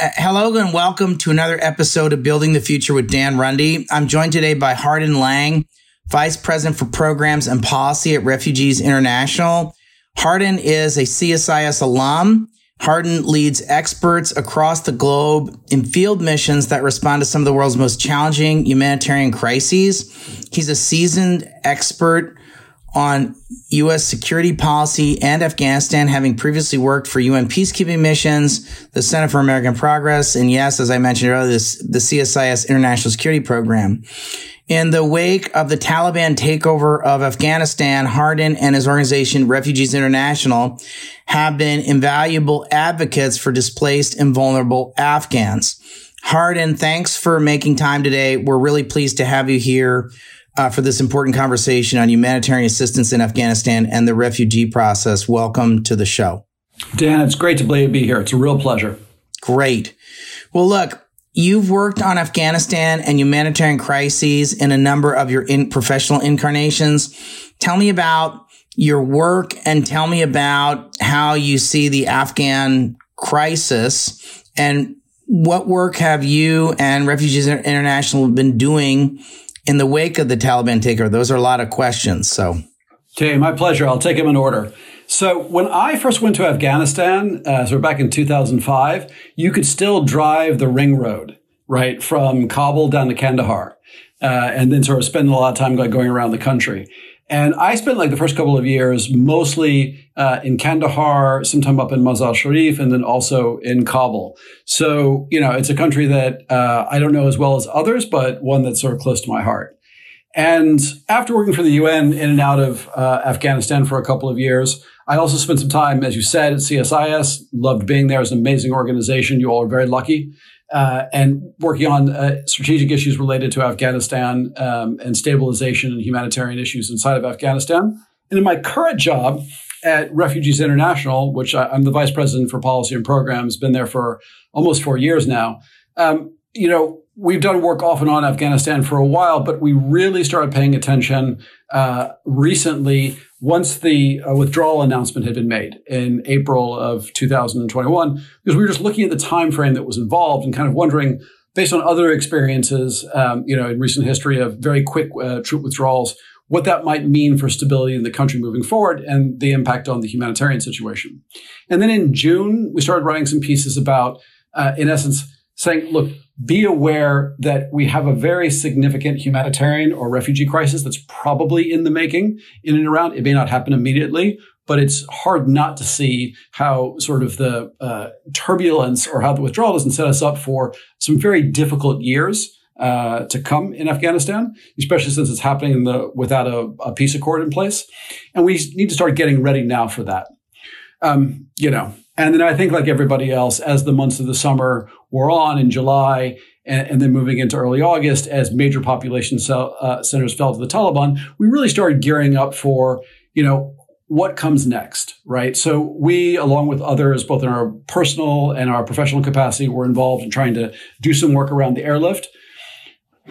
Uh, hello and welcome to another episode of Building the Future with Dan Runde. I'm joined today by Hardin Lang, Vice President for Programs and Policy at Refugees International. Hardin is a CSIS alum. Hardin leads experts across the globe in field missions that respond to some of the world's most challenging humanitarian crises. He's a seasoned expert on U.S. security policy and Afghanistan, having previously worked for UN peacekeeping missions, the Center for American Progress, and yes, as I mentioned earlier, this, the CSIS International Security Program. In the wake of the Taliban takeover of Afghanistan, Hardin and his organization, Refugees International, have been invaluable advocates for displaced and vulnerable Afghans. Hardin, thanks for making time today. We're really pleased to have you here uh, for this important conversation on humanitarian assistance in Afghanistan and the refugee process. Welcome to the show. Dan, it's great to be here. It's a real pleasure. Great. Well, look, you've worked on Afghanistan and humanitarian crises in a number of your in professional incarnations. Tell me about your work and tell me about how you see the Afghan crisis and what work have you and Refugees International been doing in the wake of the Taliban takeover? Those are a lot of questions. So, okay, my pleasure. I'll take them in order. So, when I first went to Afghanistan, uh, so back in 2005, you could still drive the ring road, right, from Kabul down to Kandahar, uh, and then sort of spend a lot of time going around the country. And I spent like the first couple of years mostly uh, in Kandahar, sometime up in Mazar Sharif, and then also in Kabul. So, you know, it's a country that uh, I don't know as well as others, but one that's sort of close to my heart. And after working for the UN in and out of uh, Afghanistan for a couple of years, I also spent some time, as you said, at CSIS. Loved being there. It's an amazing organization. You all are very lucky uh, and working on uh, strategic issues related to Afghanistan um, and stabilization and humanitarian issues inside of Afghanistan. And in my current job at Refugees International, which I, am the vice president for policy and programs, been there for almost four years now. Um, you know, we've done work off and on Afghanistan for a while, but we really started paying attention uh, recently once the uh, withdrawal announcement had been made in April of 2021, because we were just looking at the time frame that was involved and kind of wondering, based on other experiences, um, you know, in recent history of very quick uh, troop withdrawals, what that might mean for stability in the country moving forward and the impact on the humanitarian situation. And then in June, we started writing some pieces about, uh, in essence, saying, look, be aware that we have a very significant humanitarian or refugee crisis that's probably in the making in and around. It may not happen immediately, but it's hard not to see how sort of the uh, turbulence or how the withdrawal doesn't set us up for some very difficult years. Uh, to come in Afghanistan, especially since it's happening the, without a, a, peace accord in place. And we need to start getting ready now for that. Um, you know, and then I think, like everybody else, as the months of the summer wore on in July and, and then moving into early August, as major population uh, centers fell to the Taliban, we really started gearing up for, you know, what comes next, right? So we, along with others, both in our personal and our professional capacity, were involved in trying to do some work around the airlift.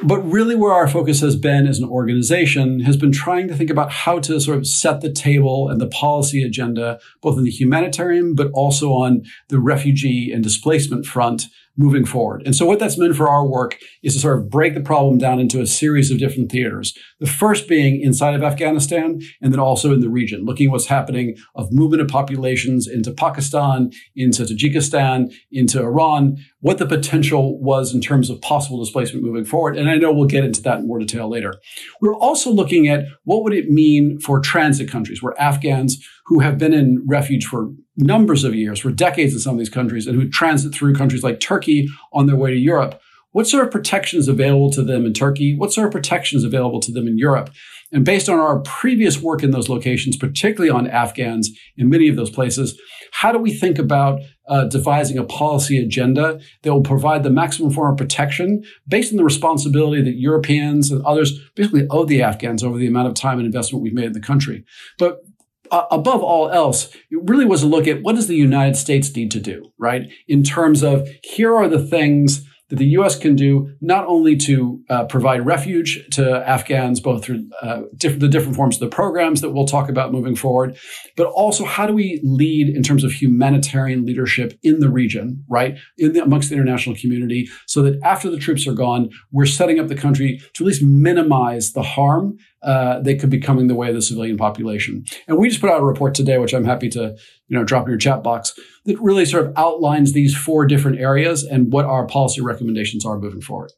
But really, where our focus has been as an organization has been trying to think about how to sort of set the table and the policy agenda, both in the humanitarian, but also on the refugee and displacement front moving forward. And so what that's meant for our work is to sort of break the problem down into a series of different theaters. The first being inside of Afghanistan and then also in the region, looking at what's happening of movement of populations into Pakistan, into Tajikistan, into Iran, what the potential was in terms of possible displacement moving forward. And I know we'll get into that in more detail later. We're also looking at what would it mean for transit countries where Afghans who have been in refuge for numbers of years, for decades in some of these countries, and who transit through countries like Turkey on their way to Europe. What sort of protections available to them in Turkey? What sort of protections available to them in Europe? And based on our previous work in those locations, particularly on Afghans in many of those places, how do we think about uh, devising a policy agenda that will provide the maximum form of protection based on the responsibility that Europeans and others basically owe the Afghans over the amount of time and investment we've made in the country. But uh, above all else, it really was a look at what does the United States need to do, right? In terms of here are the things that the U.S. can do not only to uh, provide refuge to Afghans, both through uh, diff- the different forms of the programs that we'll talk about moving forward, but also how do we lead in terms of humanitarian leadership in the region, right, in the, amongst the international community, so that after the troops are gone, we're setting up the country to at least minimize the harm uh, they could be coming the way of the civilian population. And we just put out a report today, which I'm happy to you know drop in your chat box, that really sort of outlines these four different areas and what our policy recommendations are moving forward.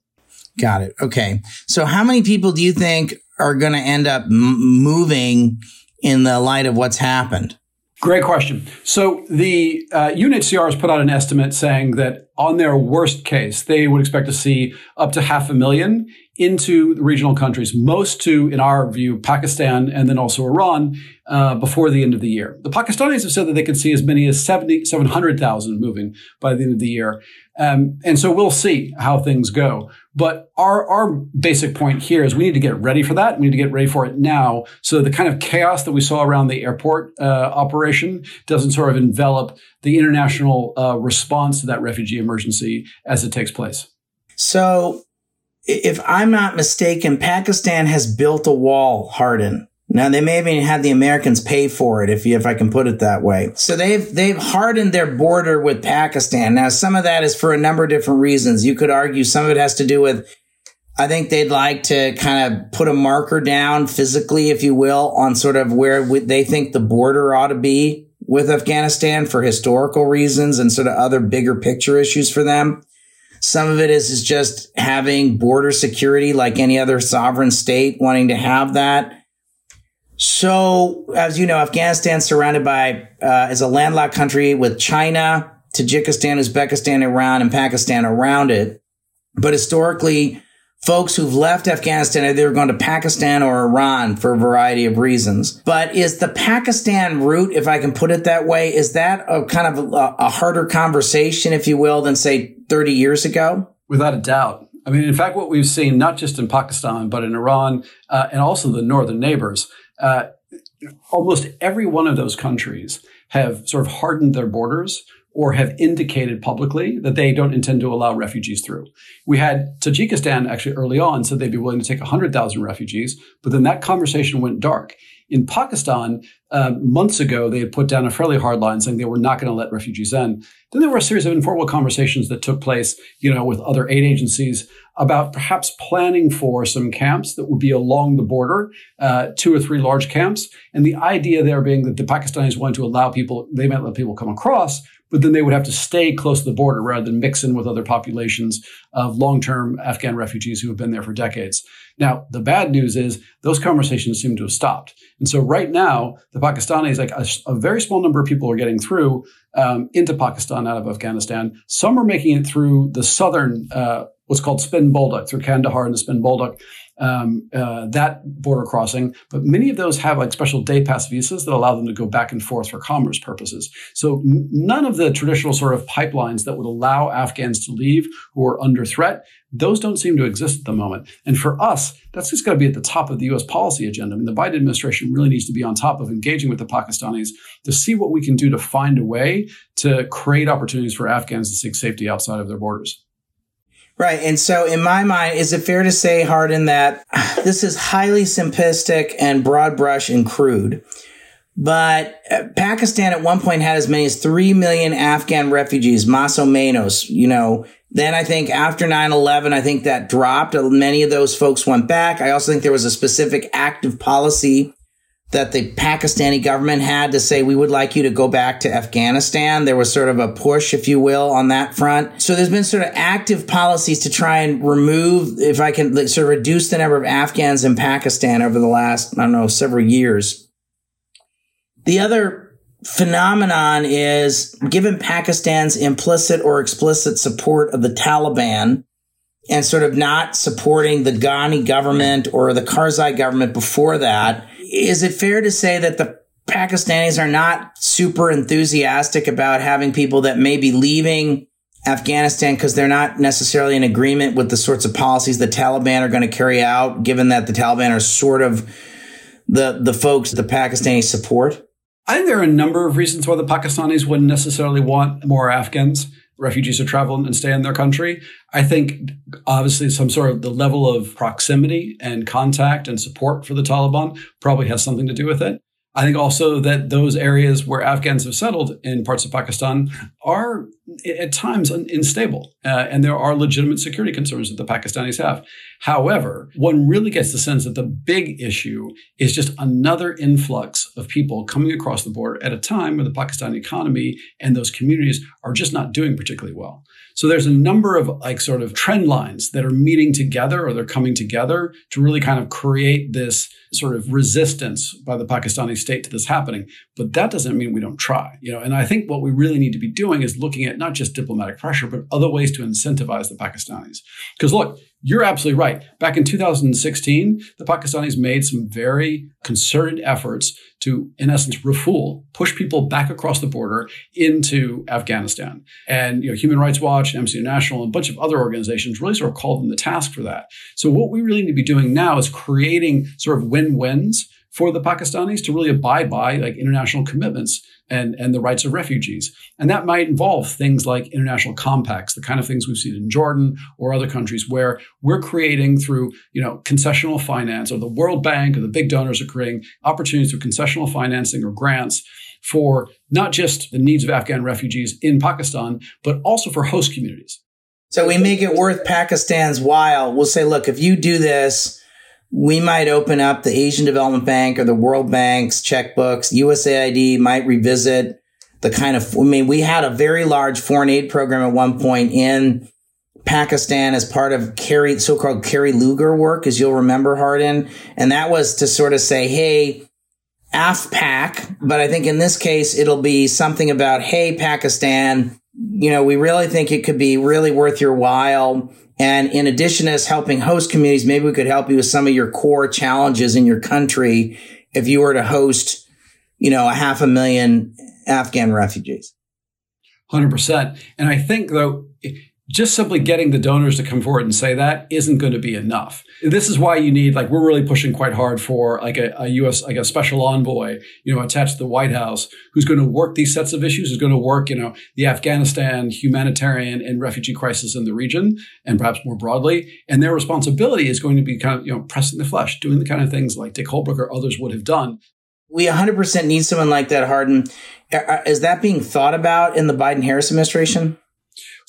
Got it. Okay. So, how many people do you think are going to end up m- moving in the light of what's happened? Great question. So the uh, UNHCR has put out an estimate saying that on their worst case, they would expect to see up to half a million into the regional countries, most to, in our view, Pakistan and then also Iran uh, before the end of the year. The Pakistanis have said that they could see as many as 70, 700,000 moving by the end of the year. Um, and so we'll see how things go. But our, our basic point here is we need to get ready for that. We need to get ready for it now. So the kind of chaos that we saw around the airport uh, operation doesn't sort of envelop the international uh, response to that refugee emergency as it takes place. So if I'm not mistaken, Pakistan has built a wall, Hardin. Now they may have even had the Americans pay for it, if you, if I can put it that way. So they've they've hardened their border with Pakistan. Now some of that is for a number of different reasons. You could argue some of it has to do with, I think they'd like to kind of put a marker down physically, if you will, on sort of where they think the border ought to be with Afghanistan for historical reasons and sort of other bigger picture issues for them. Some of it is, is just having border security like any other sovereign state wanting to have that. So, as you know, Afghanistan surrounded by uh, is a landlocked country with China, Tajikistan, Uzbekistan, Iran, and Pakistan around it. But historically, folks who've left Afghanistan have either gone to Pakistan or Iran for a variety of reasons. But is the Pakistan route, if I can put it that way, is that a kind of a, a harder conversation, if you will, than say 30 years ago? Without a doubt. I mean, in fact, what we've seen, not just in Pakistan, but in Iran uh, and also the northern neighbors, uh, almost every one of those countries have sort of hardened their borders or have indicated publicly that they don't intend to allow refugees through. We had Tajikistan actually early on said they'd be willing to take 100,000 refugees, but then that conversation went dark. In Pakistan, uh, months ago, they had put down a fairly hard line saying they were not going to let refugees in. Then there were a series of informal conversations that took place, you know, with other aid agencies about perhaps planning for some camps that would be along the border, uh, two or three large camps. And the idea there being that the Pakistanis wanted to allow people, they might let people come across, but then they would have to stay close to the border rather than mix in with other populations of long-term Afghan refugees who have been there for decades. Now, the bad news is those conversations seem to have stopped. And so right now, the Pakistanis, like a, a very small number of people are getting through um, into Pakistan out of Afghanistan. Some are making it through the southern, uh, what's called Spin Boldak, through Kandahar and the Spin Boldak um, uh, that border crossing. But many of those have like special day pass visas that allow them to go back and forth for commerce purposes. So none of the traditional sort of pipelines that would allow Afghans to leave who are under threat, those don't seem to exist at the moment. And for us, that's just going to be at the top of the U.S. policy agenda. I mean, the Biden administration really needs to be on top of engaging with the Pakistanis to see what we can do to find a way to create opportunities for Afghans to seek safety outside of their borders. Right. And so, in my mind, is it fair to say, Hardin, that this is highly simplistic and broad brush and crude? But uh, Pakistan at one point had as many as 3 million Afghan refugees, más o menos, you know. Then I think after 9 11, I think that dropped. Many of those folks went back. I also think there was a specific active policy that the Pakistani government had to say, we would like you to go back to Afghanistan. There was sort of a push, if you will, on that front. So there's been sort of active policies to try and remove, if I can sort of reduce the number of Afghans in Pakistan over the last, I don't know, several years. The other phenomenon is given Pakistan's implicit or explicit support of the Taliban, and sort of not supporting the Ghani government or the Karzai government before that, is it fair to say that the Pakistanis are not super enthusiastic about having people that may be leaving Afghanistan because they're not necessarily in agreement with the sorts of policies the Taliban are going to carry out, given that the Taliban are sort of the the folks the Pakistanis support? I think there are a number of reasons why the Pakistanis wouldn't necessarily want more Afghans, refugees to travel and stay in their country. I think obviously some sort of the level of proximity and contact and support for the Taliban probably has something to do with it. I think also that those areas where Afghans have settled in parts of Pakistan are at times unstable, uh, and there are legitimate security concerns that the Pakistanis have. However, one really gets the sense that the big issue is just another influx of people coming across the border at a time where the Pakistani economy and those communities are just not doing particularly well. So there's a number of like sort of trend lines that are meeting together or they're coming together to really kind of create this sort of resistance by the Pakistani state to this happening. But that doesn't mean we don't try, you know. And I think what we really need to be doing is looking at not just diplomatic pressure, but other ways to incentivize the Pakistanis. Because look, you're absolutely right. Back in 2016, the Pakistanis made some very concerted efforts to, in essence, refoule, push people back across the border into Afghanistan. And you know, Human Rights Watch, Amnesty International, and a bunch of other organizations really sort of called them the task for that. So what we really need to be doing now is creating sort of win-wins for the Pakistanis to really abide by like international commitments and, and the rights of refugees. And that might involve things like international compacts, the kind of things we've seen in Jordan or other countries where we're creating through, you know, concessional finance or the World Bank or the big donors are creating opportunities through concessional financing or grants for not just the needs of Afghan refugees in Pakistan, but also for host communities. So we make it worth Pakistan's while. We'll say, look, if you do this, we might open up the Asian Development Bank or the World Bank's checkbooks. USAID might revisit the kind of, I mean, we had a very large foreign aid program at one point in Pakistan as part of Kerry, so-called Kerry Lugar work, as you'll remember, Hardin. And that was to sort of say, hey, AfPak, but I think in this case, it'll be something about, hey, Pakistan, you know, we really think it could be really worth your while and in addition to us helping host communities, maybe we could help you with some of your core challenges in your country if you were to host, you know, a half a million Afghan refugees. 100%. And I think, though, just simply getting the donors to come forward and say that isn't going to be enough. This is why you need, like, we're really pushing quite hard for like a, a, U.S. like a special envoy, you know, attached to the White House, who's going to work these sets of issues, is going to work, you know, the Afghanistan humanitarian and refugee crisis in the region, and perhaps more broadly. And their responsibility is going to be kind of, you know, pressing the flesh, doing the kind of things like Dick Holbrooke or others would have done. We 100% need someone like that, Hardin. Is that being thought about in the Biden Harris administration?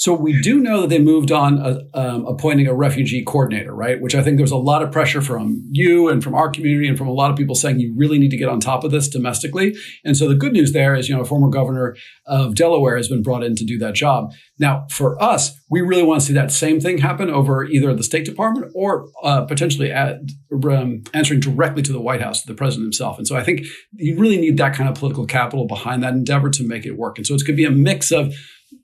So we do know that they moved on uh, um, appointing a refugee coordinator, right? Which I think there's a lot of pressure from you and from our community and from a lot of people saying you really need to get on top of this domestically. And so the good news there is, you know, a former governor of Delaware has been brought in to do that job. Now, for us, we really want to see that same thing happen over either the State Department or uh, potentially at, um, answering directly to the White House, the president himself. And so I think you really need that kind of political capital behind that endeavor to make it work. And so it's going to be a mix of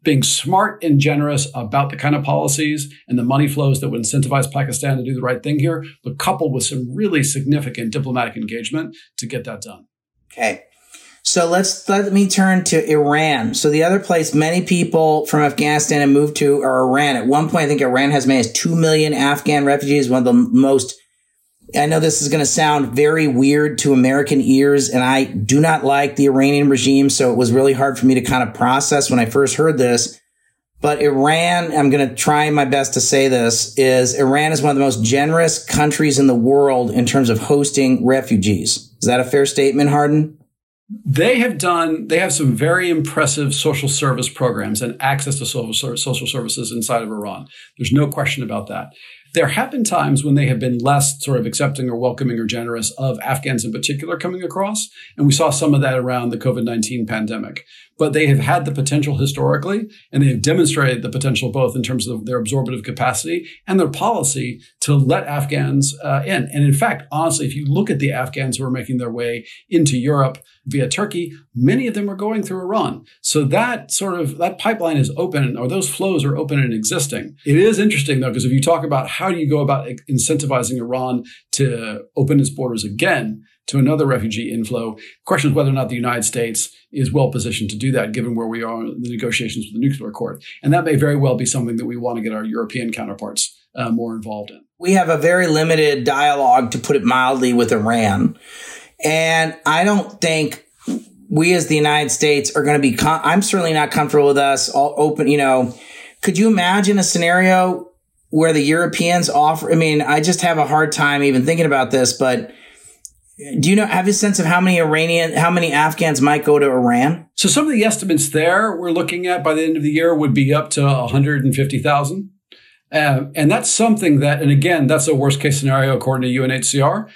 being smart and generous about the kind of policies and the money flows that would incentivize Pakistan to do the right thing here, but coupled with some really significant diplomatic engagement to get that done. Okay. So let's let me turn to Iran. So the other place many people from Afghanistan have moved to are Iran. At one point, I think Iran has many as 2 million Afghan refugees, one of the most I know this is going to sound very weird to American ears, and I do not like the Iranian regime, so it was really hard for me to kind of process when I first heard this. But Iran, I'm going to try my best to say this, is Iran is one of the most generous countries in the world in terms of hosting refugees. Is that a fair statement, Hardin? They have done, they have some very impressive social service programs and access to social, social services inside of Iran. There's no question about that. There have been times when they have been less sort of accepting or welcoming or generous of Afghans in particular coming across. And we saw some of that around the COVID 19 pandemic. But they have had the potential historically, and they have demonstrated the potential both in terms of their absorptive capacity and their policy to let Afghans uh, in. And in fact, honestly, if you look at the Afghans who are making their way into Europe via Turkey, many of them are going through Iran. So that sort of that pipeline is open, or those flows are open and existing. It is interesting though, because if you talk about how do you go about incentivizing Iran to open its borders again to another refugee inflow, the question is whether or not the United States is well positioned to do that, given where we are in the negotiations with the nuclear accord. And that may very well be something that we want to get our European counterparts uh, more involved in. We have a very limited dialogue, to put it mildly, with Iran. And I don't think we as the United States are going to be, com- I'm certainly not comfortable with us all open, you know. Could you imagine a scenario where the Europeans offer? I mean, I just have a hard time even thinking about this, but do you know have a sense of how many Iranian, how many Afghans might go to Iran? So some of the estimates there we're looking at by the end of the year would be up to 150,000. Uh, and that's something that, and again, that's a worst case scenario according to UNHCR.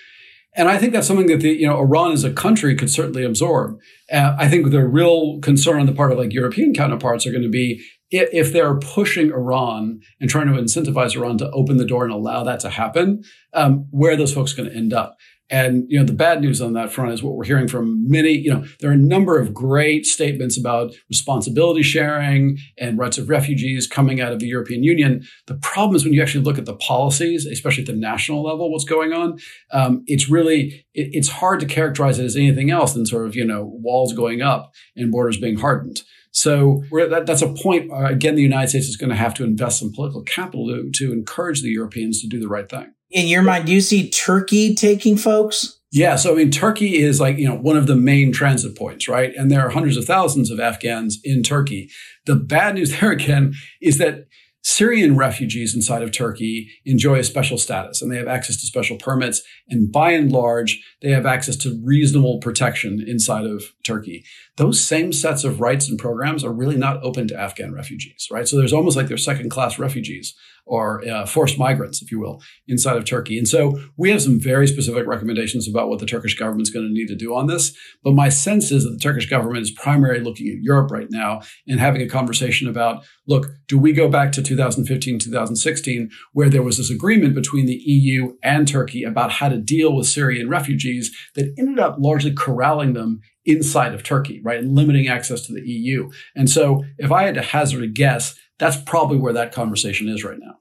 And I think that's something that the, you know, Iran as a country could certainly absorb. Uh, I think the real concern on the part of like European counterparts are going to be if, they're pushing Iran and trying to incentivize Iran to open the door and allow that to happen, um, where are those folks going to end up? And you know, the bad news on that front is what we're hearing from many. You know, there are a number of great statements about responsibility sharing and rights of refugees coming out of the European Union. The problem is when you actually look at the policies, especially at the national level, what's going on. Um, it's really it, it's hard to characterize it as anything else than sort of you know walls going up and borders being hardened. So that, that's a point. Uh, again, the United States is going to have to invest some political capital to, to encourage the Europeans to do the right thing in your mind, do you see Turkey taking folks? Yeah, so I mean, Turkey is like you know one of the main transit points, right? And there are hundreds of thousands of Afghans in Turkey. The bad news there again is that Syrian refugees inside of Turkey enjoy a special status and they have access to special permits. And by and large, they have access to reasonable protection inside of Turkey. Those same sets of rights and programs are really not open to Afghan refugees, right? So there's almost like they're second class refugees or uh, forced migrants, if you will, inside of Turkey. And so we have some very specific recommendations about what the Turkish government is going to need to do on this. But my sense is that the Turkish government is primarily looking at Europe right now and having a conversation about look, do we go back to 2015, 2016, where there was this agreement between the EU and Turkey about how to deal with Syrian refugees that ended up largely corralling them inside of Turkey, right? Limiting access to the EU. And so if I had to hazard a guess, that's probably where that conversation is right now.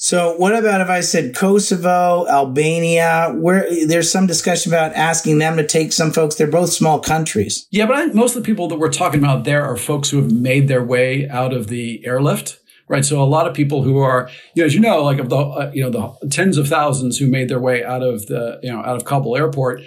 So what about if I said Kosovo, Albania, where there's some discussion about asking them to take some folks. They're both small countries. Yeah, but I, most of the people that we're talking about there are folks who have made their way out of the airlift. Right. So a lot of people who are, you know, as you know, like of the, uh, you know, the tens of thousands who made their way out of the, you know, out of Kabul airport,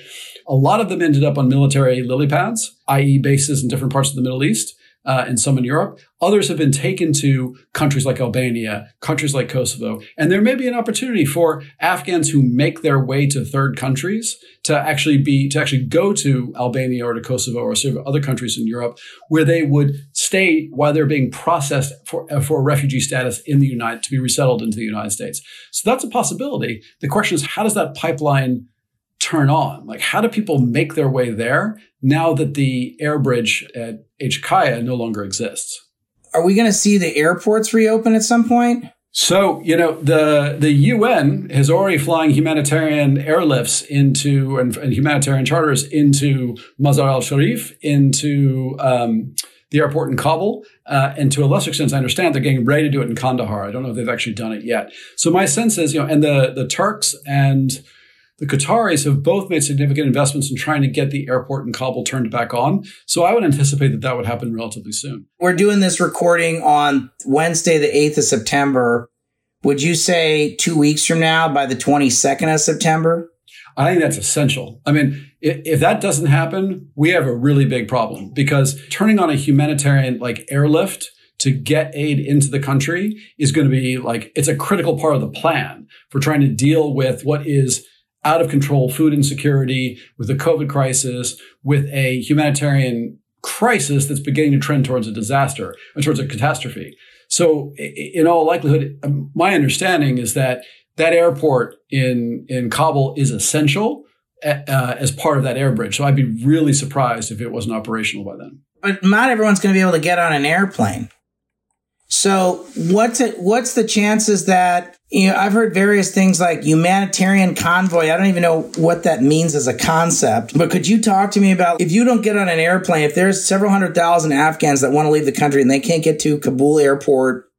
a lot of them ended up on military lily pads, i.e. bases in different parts of the Middle East uh, and some in Europe. Others have been taken to countries like Albania, countries like Kosovo. And there may be an opportunity for Afghans who make their way to third countries to actually be, to actually go to Albania or to Kosovo or of other countries in Europe where they would stay while they're being processed for, uh, for refugee status in the United, to be resettled into the United States. So that's a possibility. The question is, how does that pipeline turn on? Like, how do people make their way there now that the air bridge at HKIA no longer exists? Are we going to see the airports reopen at some point? So, you know, the the UN is already flying humanitarian airlifts into and, and humanitarian charters into Mazar al Sharif, into um, the airport in Kabul, uh, and to a lesser extent, I understand they're getting ready to do it in Kandahar. I don't know if they've actually done it yet. So my sense is, you know, and the the Turks and the Qataris have both made significant investments in trying to get the airport in Kabul turned back on. So I would anticipate that that would happen relatively soon. We're doing this recording on Wednesday, the 8th of September. Would you say two weeks from now, by the 22nd of September? I think that's essential. I mean, if, that doesn't happen, we have a really big problem because turning on a humanitarian like airlift to get aid into the country is going to be like, it's a critical part of the plan for trying to deal with what is out of control food insecurity, with the COVID crisis, with a humanitarian crisis that's beginning to trend towards a disaster or towards a catastrophe. So, in all likelihood, um, my understanding is that that airport in, in Kabul is essential uh, as part of that air bridge. So I'd be really surprised if it wasn't operational by then. But not everyone's going to be able to get on an airplane. So what's it? What's the chances that you know? I've heard various things like humanitarian convoy. I don't even know what that means as a concept. But could you talk to me about if you don't get on an airplane? If there's several hundred thousand Afghans that want to leave the country and they can't get to Kabul airport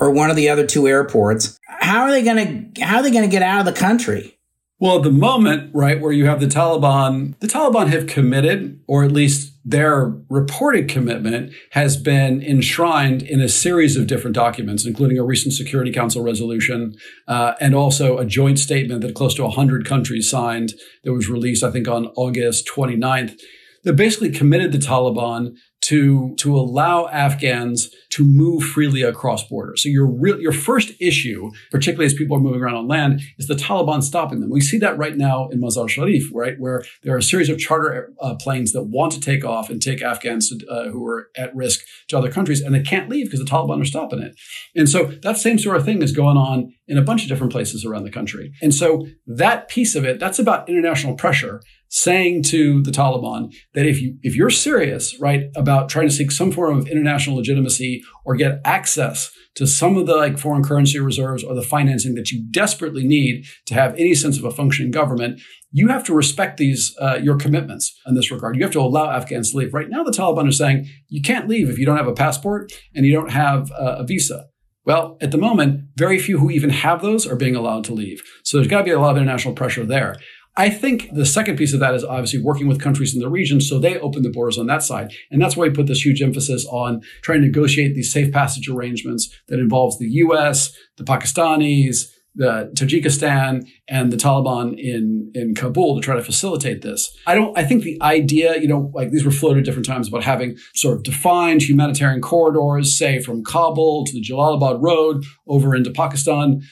or one of the other two airports, how are they going to how are they going to get out of the country? Well, at the moment, right, where you have the Taliban, the Taliban have committed, or at least their reported commitment has been enshrined in a series of different documents, including a recent Security Council resolution uh, and also a joint statement that close to 100 countries signed that was released, I think, on August 29th. That basically committed the Taliban to, to allow Afghans to move freely across borders. So your real, your first issue, particularly as people are moving around on land, is the Taliban stopping them. We see that right now in Mazar Sharif, right, where there are a series of charter uh, planes that want to take off and take Afghans uh, who are at risk to other countries, and they can't leave because the Taliban are stopping it. And so that same sort of thing is going on in a bunch of different places around the country. And so that piece of it, that's about international pressure saying to the Taliban that if you if you're serious, right, about trying to seek some form of international legitimacy or get access to some of the like foreign currency reserves or the financing that you desperately need to have any sense of a functioning government, you have to respect these uh, your commitments in this regard. You have to allow Afghans to leave. Right now, the Taliban are saying you can't leave if you don't have a passport and you don't have uh, a visa. Well, at the moment, very few who even have those are being allowed to leave. So there's got to be a lot of international pressure there. I think the second piece of that is obviously working with countries in the region so they open the borders on that side. And that's why we put this huge emphasis on trying to negotiate these safe passage arrangements that involves the US, the Pakistanis, the Tajikistan and the Taliban in, in Kabul to try to facilitate this. I don't, I think the idea, you know, like these were floated at different times about having sort of defined humanitarian corridors, say from Kabul to the Jalalabad Road over into Pakistan.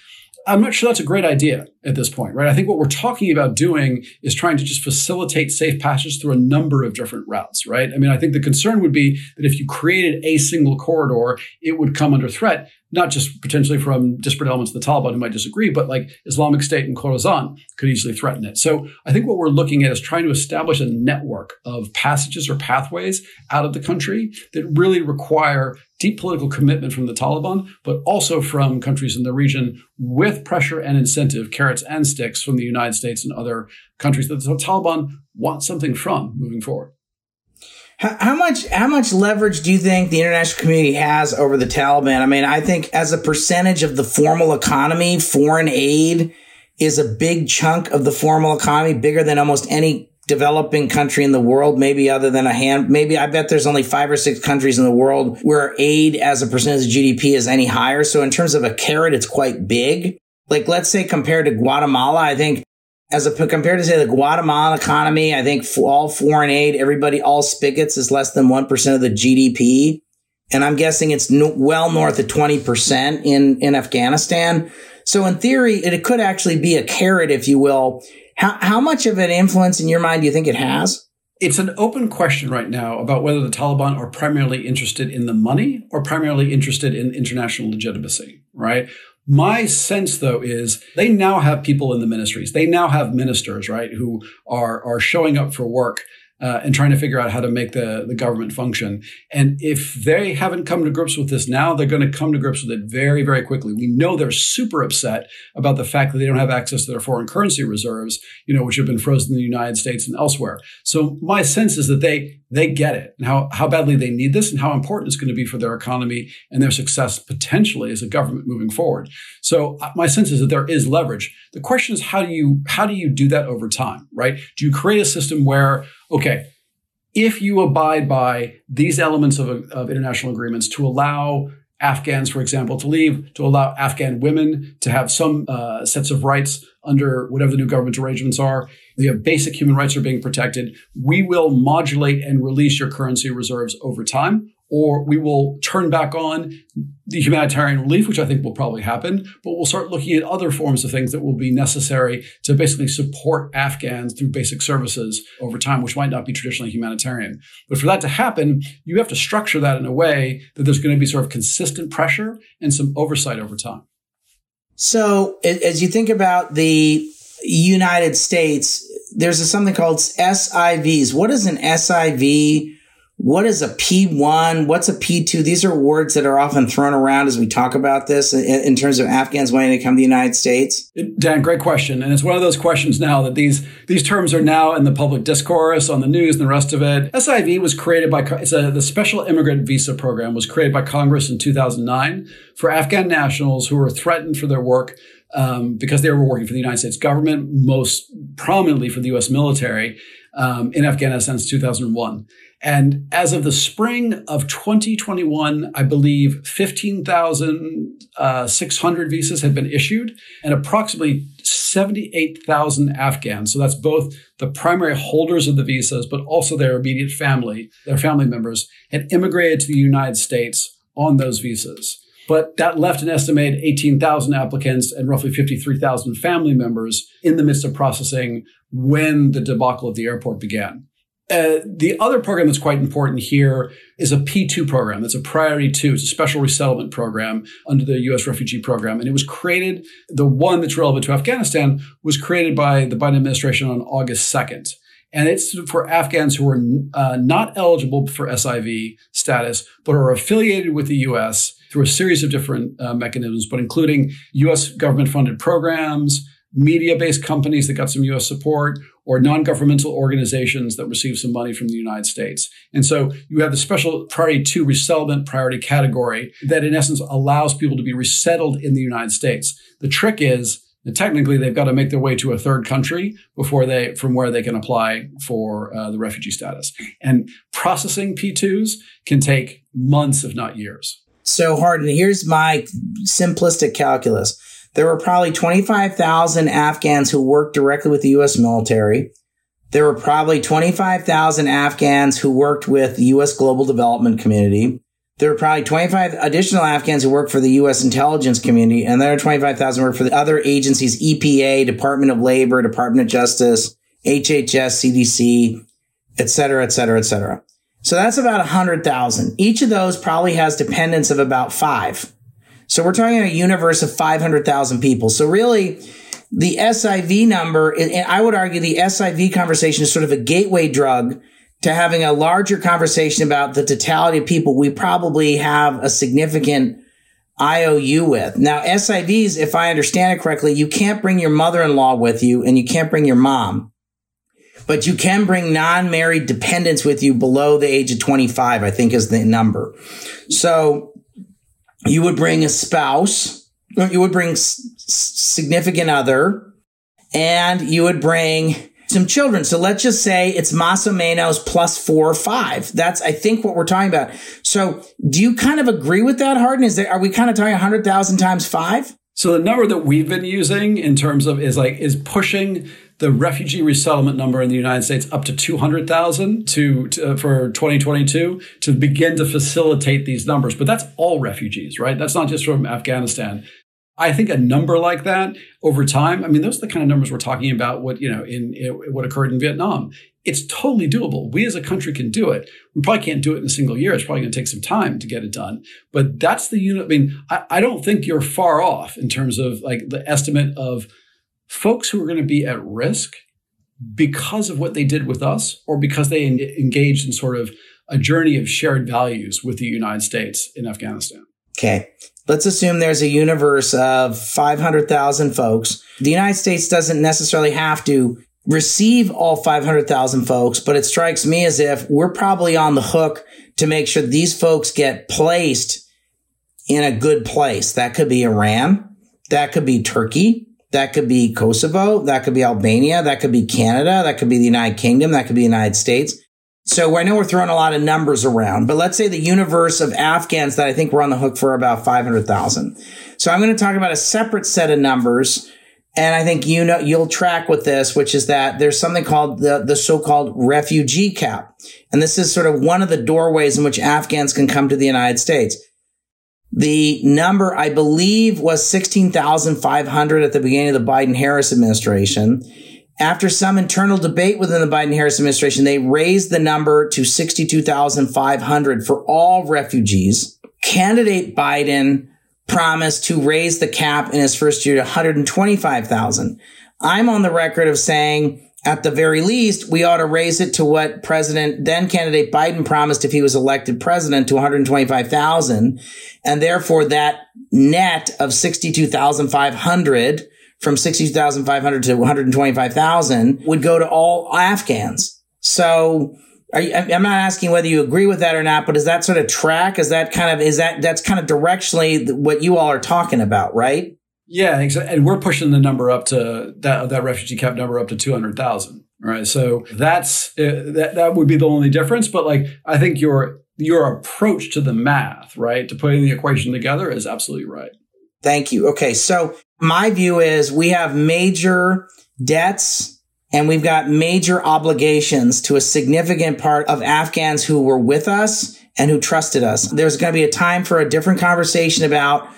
I'm not sure that's a great idea at this point, right? I think what we're talking about doing is trying to just facilitate safe passage through a number of different routes, right? I mean, I think the concern would be that if you created a single corridor, it would come under threat not just potentially from disparate elements of the Taliban who might disagree, but like Islamic State and Khorasan could easily threaten it. So I think what we're looking at is trying to establish a network of passages or pathways out of the country that really require deep political commitment from the Taliban, but also from countries in the region with pressure and incentive, carrots and sticks from the United States and other countries that the Taliban want something from moving forward. How, much how much leverage do you think the international community has over the Taliban? I mean, I think as a percentage of the formal economy, foreign aid is a big chunk of the formal economy, bigger than almost any developing country in the world, maybe other than a hand. Maybe I bet there's only five or six countries in the world where aid as a percentage of GDP is any higher. So in terms of a carrot, it's quite big. Like let's say compared to Guatemala, I think as a compared to say the Guatemalan economy, I think all foreign aid, everybody, all spigots is less than 1% of the GDP. And I'm guessing it's no, well north of 20% in, in Afghanistan. So in theory, it could actually be a carrot, if you will. How, how much of an influence in your mind do you think it has? It's an open question right now about whether the Taliban are primarily interested in the money or primarily interested in international legitimacy, right? My sense, though, is they now have people in the ministries. They now have ministers, right, who are are showing up for work uh, and trying to figure out how to make the, the government function. And if they haven't come to grips with this now, they're going to come to grips with it very, very quickly. We know they're super upset about the fact that they don't have access to their foreign currency reserves, you know, which have been frozen in the United States and elsewhere. So my sense is that they they get it and how, how badly they need this and how important it's going to be for their economy and their success potentially as a government moving forward. So uh, my sense is that there is leverage. The question is how do you how do you do that over time, right? Do you create a system where okay, if you abide by these elements of, of international agreements to allow Afghans, for example, to leave, to allow Afghan women to have some uh, sets of rights under whatever the new government arrangements are. Have basic human rights are being protected. We will modulate and release your currency reserves over time or we will turn back on the humanitarian relief, which I think will probably happen, but we'll start looking at other forms of things that will be necessary to basically support Afghans through basic services over time, which might not be traditionally humanitarian. But for that to happen, you have to structure that in a way that there's going to be sort of consistent pressure and some oversight over time. So as you think about the United States, there's a, something called SIVs. What is an SIV? What is a P1? What's a P2? These are words that are often thrown around as we talk about this in, terms of Afghans wanting to come to the United States. Dan, great question. And it's one of those questions now that these, these terms are now in the public discourse, on the news, and the rest of it. SIV was created by, it's a, the Special Immigrant Visa Program was created by Congress in 2009 for Afghan nationals who were threatened for their work um, because they were working for the United States government, most prominently for the U.S. military um, in Afghanistan since 2001. And as of the spring of 2021, I believe 15,600 uh, visas had been issued and approximately 78,000 Afghans. So that's both the primary holders of the visas, but also their immediate family, their family members had immigrated to the United States on those visas. But that left an estimated 18,000 applicants and roughly 53,000 family members in the midst of processing when the debacle at the airport began. Uh, the other program that's quite important here is a P2 program. That's a priority two. It's a special resettlement program under the U.S. refugee program. And it was created, the one that's relevant to Afghanistan was created by the Biden administration on August 2nd. And it's for Afghans who are uh, not eligible for SIV status, but are affiliated with the U.S. through a series of different uh, mechanisms, but including U.S. government funded programs, media based companies that got some US support or non governmental organizations that receive some money from the United States. And so you have the special priority two resettlement priority category that, in essence, allows people to be resettled in the United States. The trick is that technically they've got to make their way to a third country before they, from where they can apply for uh, the refugee status. And processing P2s can take months, if not years. So hard. And here's my simplistic calculus there were probably 25,000 Afghans who worked directly with the U.S. military. There were probably 25,000 Afghans who worked with the U.S. global development community. There were probably 25 additional Afghans who worked for the U.S. intelligence community, and there are 25,000 worked for the other agencies, EPA, Department of Labor, Department of Justice, HHS, CDC, et cetera, et cetera, et cetera. So that's about 100,000. Each of those probably has dependents of about five. So we're talking a universe of 500,000 people. So really, the SIV number, and I would argue the SIV conversation is sort of a gateway drug to having a larger conversation about the totality of people we probably have a significant IOU with. Now, SIVs, if I understand it correctly, you can't bring your mother-in-law with you and you can't bring your mom. But you can bring non-married dependents with you below the age of 25, I think is the number. So you would bring a spouse, you would bring s- significant other, and you would bring some children. So let's just say it's más o menos plus four or five. That's, I think, what we're talking about. So do you kind of agree with that, Hardin? Is there, are we kind of talking 100,000 times five? So the number that we've been using in terms of is like, is pushing the refugee resettlement number in the United States up to 200,000 to, to uh, for 2022 to begin to facilitate these numbers. But that's all refugees, right? That's not just from Afghanistan. I think a number like that over time, I mean, those are the kind of numbers we're talking about. What you know, in, in what occurred in Vietnam, it's totally doable. We as a country can do it. We probably can't do it in a single year. It's probably going to take some time to get it done. But that's the unit. I mean, I, I don't think you're far off in terms of like the estimate of folks who are going to be at risk because of what they did with us or because they en- engaged in sort of a journey of shared values with the United States in Afghanistan. Okay. Let's assume there's a universe of 500,000 folks. The United States doesn't necessarily have to receive all 500,000 folks, but it strikes me as if we're probably on the hook to make sure these folks get placed in a good place. That could be Iran. That could be Turkey. That could be Kosovo. That could be Albania. That could be Canada. That could be the United Kingdom. That could be the United States. So I know we're throwing a lot of numbers around, but let's say the universe of Afghans that I think we're on the hook for about 500,000. So I'm going to talk about a separate set of numbers. And I think you know, you'll track with this, which is that there's something called the, the so-called refugee cap. And this is sort of one of the doorways in which Afghans can come to the United States. The number, I believe, was 16,500 at the beginning of the Biden Harris administration. After some internal debate within the Biden Harris administration, they raised the number to 62,500 for all refugees. Candidate Biden promised to raise the cap in his first year to 125,000. I'm on the record of saying at the very least, we ought to raise it to what President, then candidate Biden promised if he was elected president to 125,000. And therefore that net of 62,500 from 62,500 to 125,000 would go to all Afghans. So you, I'm not asking whether you agree with that or not, but is that sort of track? Is that kind of, is that, that's kind of directionally what you all are talking about, right? Yeah, exactly. and we're pushing the number up to that that refugee cap number up to two hundred thousand. Right, so that's uh, that that would be the only difference. But like, I think your your approach to the math, right, to putting the equation together is absolutely right. Thank you. Okay, so my view is we have major debts and we've got major obligations to a significant part of Afghans who were with us and who trusted us. There's going to be a time for a different conversation about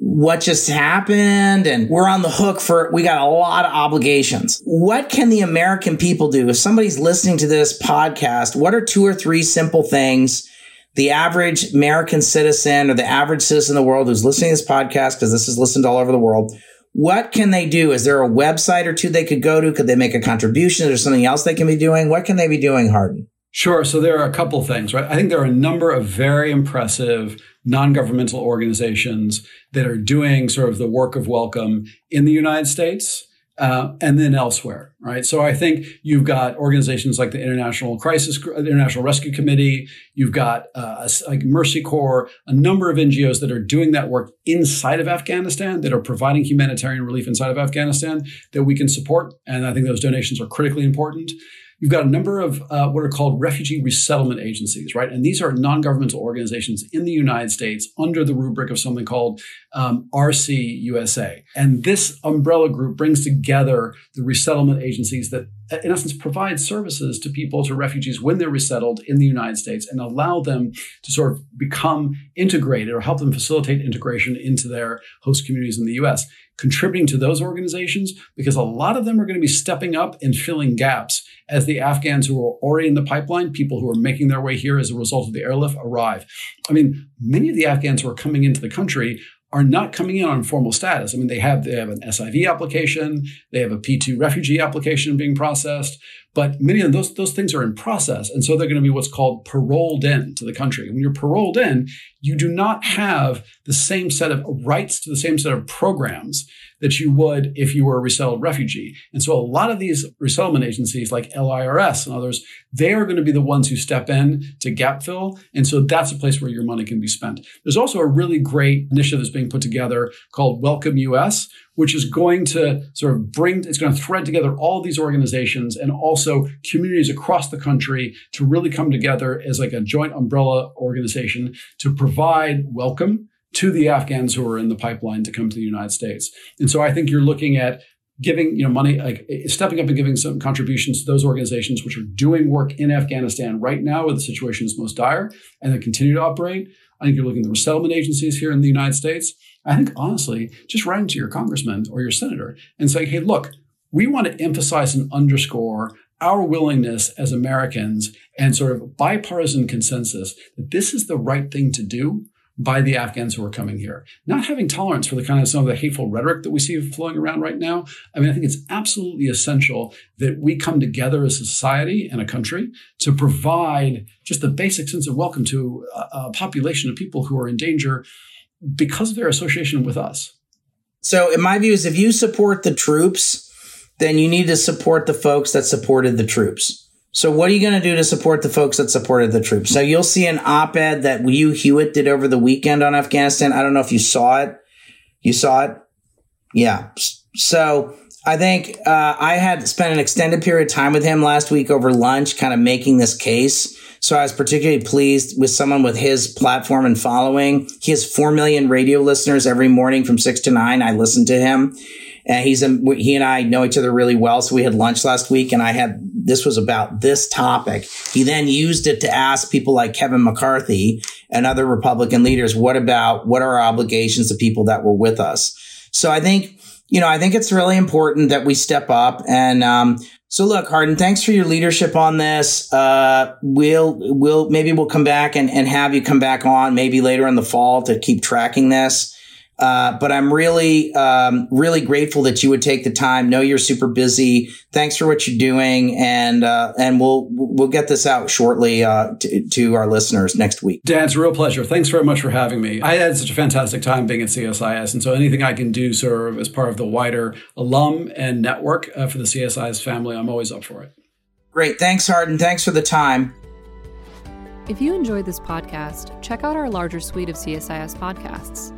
what just happened and we're on the hook for we got a lot of obligations. What can the american people do? If somebody's listening to this podcast what are two or three simple things the average american citizen or the average citizen in the world who's listening to this podcast because this is listened all over the world what can they do? Is there a website or two they could go to? Could they make a contribution? Is there something else they can be doing? What can they be doing hardin Sure. So there are a couple things, right? I think there are a number of very impressive non-governmental organizations that are doing sort of the work of welcome in the United States. Uh, and then elsewhere, right? So I think you've got organizations like the International Crisis, the International Rescue Committee. You've got uh, like Mercy Corps, a number of NGOs that are doing that work inside of Afghanistan, that are providing humanitarian relief inside of Afghanistan that we can support. And I think those donations are critically important. You've got a number of uh, what are called refugee resettlement agencies, right? And these are non governmental organizations in the United States under the rubric of something called um, RC USA. And this umbrella group brings together the resettlement agencies that, Uh, in essence, provide services to people, to refugees when they're resettled in the United States and allow them to sort of become integrated or help them facilitate integration into their host communities in the US contributing to those organizations because a lot of them are going to be stepping up and filling gaps as the Afghans who are already in the pipeline, people who are making their way here as a result of the airlift, arrive. I mean, many of the Afghans who are coming into the country are not coming in on formal status. I mean, they have they have an SIV application, they have a P2 refugee application being processed, but many of those those things are in process, and so they're going to be what's called paroled in to the country. When you're paroled in, you do not have the same set of rights to the same set of programs that you would if you were a resettled refugee. And so a lot of these resettlement agencies like LIRS and others, they are going to be the ones who step in to gap fill. And so that's a place where your money can be spent. There's also a really great initiative that's being put together called Welcome US, which is going to sort of bring, it's going to thread together all of these organizations and also communities across the country to really come together as like a joint umbrella organization to provide welcome to the Afghans who are in the pipeline to come to the United States. And so I think you're looking at giving you know money like stepping up and giving some contributions to those organizations which are doing work in afghanistan right now where the situation is most dire and they continue to operate i think you're looking at the resettlement agencies here in the united states i think honestly just writing to your congressman or your senator and saying hey look we want to emphasize and underscore our willingness as americans and sort of bipartisan consensus that this is the right thing to do by the Afghans who are coming here. Not having tolerance for the kind of some of the hateful rhetoric that we see flowing around right now. I mean, I think it's absolutely essential that we come together as a society and a country to provide just the basic sense of welcome to a, a population of people who are in danger because of their association with us. So, in my view, is if you support the troops, then you need to support the folks that supported the troops. So what are you going to do to support the folks that supported the troops? So you'll see an op-ed that Hugh Hewitt did over the weekend on Afghanistan. I don't know if you saw it. You saw it? Yeah. So I think uh, I had spent an extended period of time with him last week over lunch, kind of making this case. So I was particularly pleased with someone with his platform and following. He has 4 million radio listeners every morning from 6 to 9. I listen to him and he's a, he and I know each other really well. So we had lunch last week, and I had this was about this topic. He then used it to ask people like Kevin McCarthy and other Republican leaders, what about what are our obligations to people that were with us? So I think you know I think it's really important that we step up and. Um, so look, Hardin, thanks for your leadership on this. Uh, we'll, we'll, maybe we'll come back and, and have you come back on maybe later in the fall to keep tracking this. Uh, but I'm really, um, really grateful that you would take the time. Know you're super busy. Thanks for what you're doing, and uh, and we'll we'll get this out shortly uh, to, to, our listeners next week. Dan, it's a real pleasure. Thanks very much for having me. I had such a fantastic time being at CSIS, and so anything I can do serve as part of the wider alum and network uh, for the CSIS family, I'm always up for it. Great. Thanks, Hardin. Thanks for the time. If you enjoyed this podcast, check out our larger suite of CSIS podcasts.